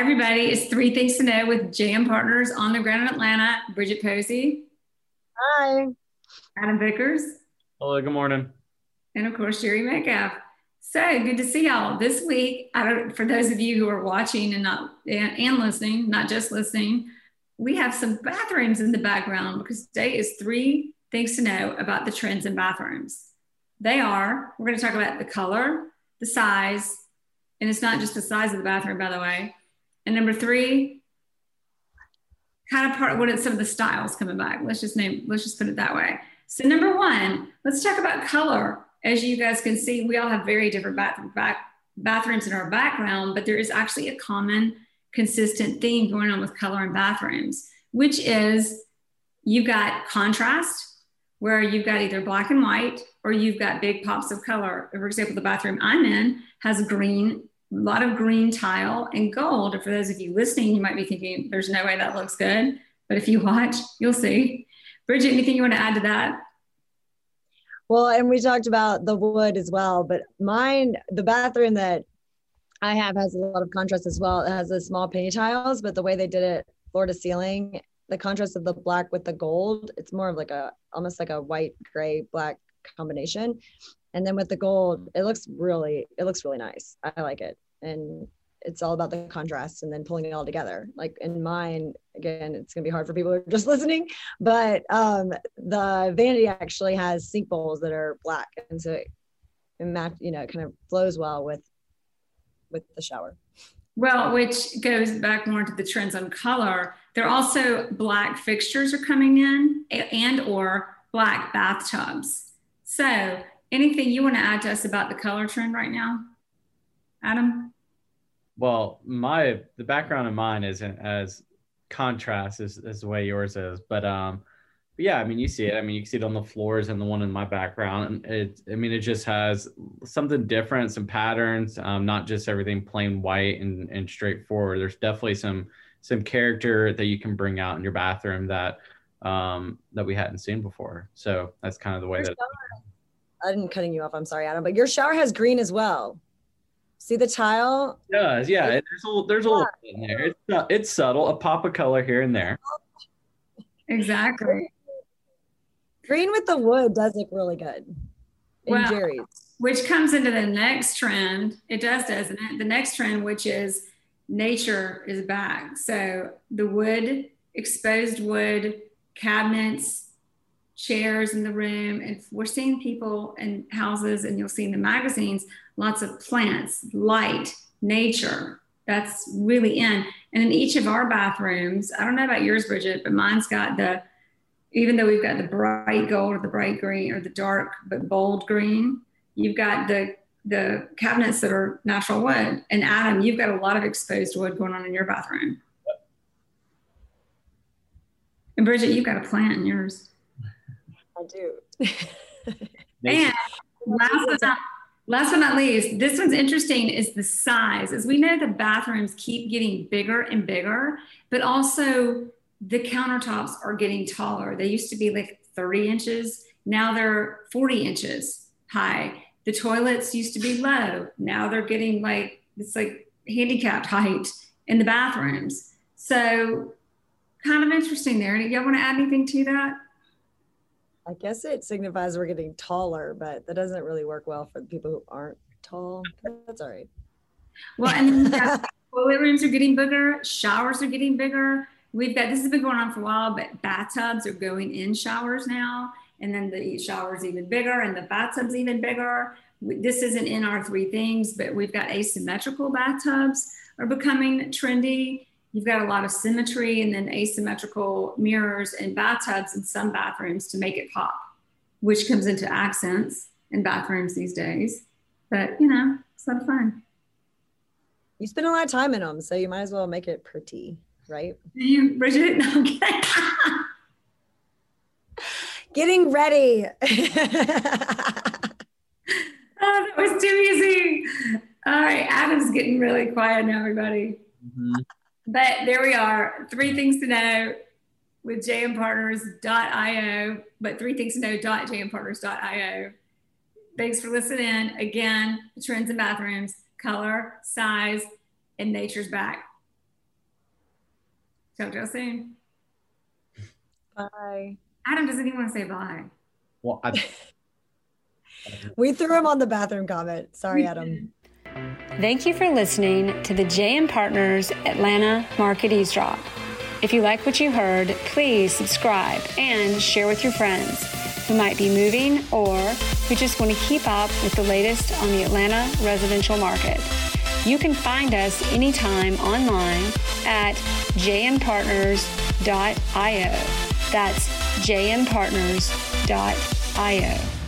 Hi, everybody. It's Three Things to Know with JM Partners on the ground in Atlanta. Bridget Posey. Hi. Adam Vickers. Hello, good morning. And of course, Jerry Metcalf. So good to see y'all this week. I don't, for those of you who are watching and not and, and listening, not just listening, we have some bathrooms in the background because today is three things to know about the trends in bathrooms. They are, we're going to talk about the color, the size, and it's not just the size of the bathroom, by the way, and number three, kind of part what some of the styles coming back. Let's just name, let's just put it that way. So number one, let's talk about color. As you guys can see, we all have very different bathroom, back, bathrooms in our background, but there is actually a common, consistent theme going on with color in bathrooms, which is you've got contrast, where you've got either black and white or you've got big pops of color. For example, the bathroom I'm in has green a lot of green tile and gold. And for those of you listening, you might be thinking, there's no way that looks good. But if you watch, you'll see. Bridget, anything you want to add to that? Well, and we talked about the wood as well, but mine, the bathroom that I have has a lot of contrast as well. It has the small penny tiles, but the way they did it floor to ceiling, the contrast of the black with the gold, it's more of like a almost like a white, gray, black combination. And then with the gold it looks really it looks really nice. I like it. And it's all about the contrast and then pulling it all together. Like in mine again it's to be hard for people who are just listening but um the vanity actually has sink bowls that are black. And so it, it you know it kind of flows well with with the shower. Well which goes back more to the trends on color. There are also black fixtures are coming in and or black bathtubs so anything you want to add to us about the color trend right now, Adam? Well, my the background of mine isn't as contrast as, as the way yours is, but um, but yeah, I mean, you see it. I mean, you can see it on the floors and the one in my background. And it, I mean, it just has something different, some patterns, um, not just everything plain white and, and straightforward. There's definitely some some character that you can bring out in your bathroom that um, that we hadn't seen before. So that's kind of the way that. I'm cutting you off. I'm sorry, Adam, but your shower has green as well. See the tile? It does yeah. There's a little, there's a little in there. It's uh, it's subtle, a pop of color here and there. Exactly. Green with the wood does look really good. In well, Jerry's. Which comes into the next trend. It does, doesn't it? The next trend, which is nature is back. So the wood, exposed wood, cabinets, chairs in the room. And we're seeing people in houses, and you'll see in the magazines lots of plants, light, nature. That's really in. And in each of our bathrooms, I don't know about yours, Bridget, but mine's got the, even though we've got the bright gold or the bright green or the dark but bold green, you've got the the cabinets that are natural wood. And Adam, you've got a lot of exposed wood going on in your bathroom. And Bridget, you've got a plant in yours. I do. and last but, not, last but not least, this one's interesting is the size. As we know, the bathrooms keep getting bigger and bigger, but also the countertops are getting taller. They used to be like 30 inches. Now they're 40 inches high. The toilets used to be low. Now they're getting like, it's like handicapped height in the bathrooms. So kind of interesting there. And Y'all want to add anything to that? I guess it signifies we're getting taller, but that doesn't really work well for the people who aren't tall. That's all right. Well, and toilet rooms are getting bigger, showers are getting bigger. We've got this has been going on for a while, but bathtubs are going in showers now, and then the showers even bigger, and the bathtubs even bigger. This isn't in our three things, but we've got asymmetrical bathtubs are becoming trendy. You've got a lot of symmetry and then asymmetrical mirrors and bathtubs in some bathrooms to make it pop, which comes into accents in bathrooms these days. But you know, it's a lot of fun. You spend a lot of time in them, so you might as well make it pretty, right? You, Bridget? Okay. Getting ready. oh, that was too easy. All right, Adam's getting really quiet now, everybody. Mm-hmm. But there we are. Three things to know with jmpartners.io, but three things to know.jmpartners.io. Thanks for listening. Again, trends in bathrooms, color, size, and nature's back. Talk to you soon. Bye. Adam doesn't even want to say bye. Well, I- we threw him on the bathroom comment. Sorry, Adam. Thank you for listening to the JM Partners Atlanta Market Eavesdrop. If you like what you heard, please subscribe and share with your friends who might be moving or who just want to keep up with the latest on the Atlanta residential market. You can find us anytime online at jmpartners.io. That's jmpartners.io.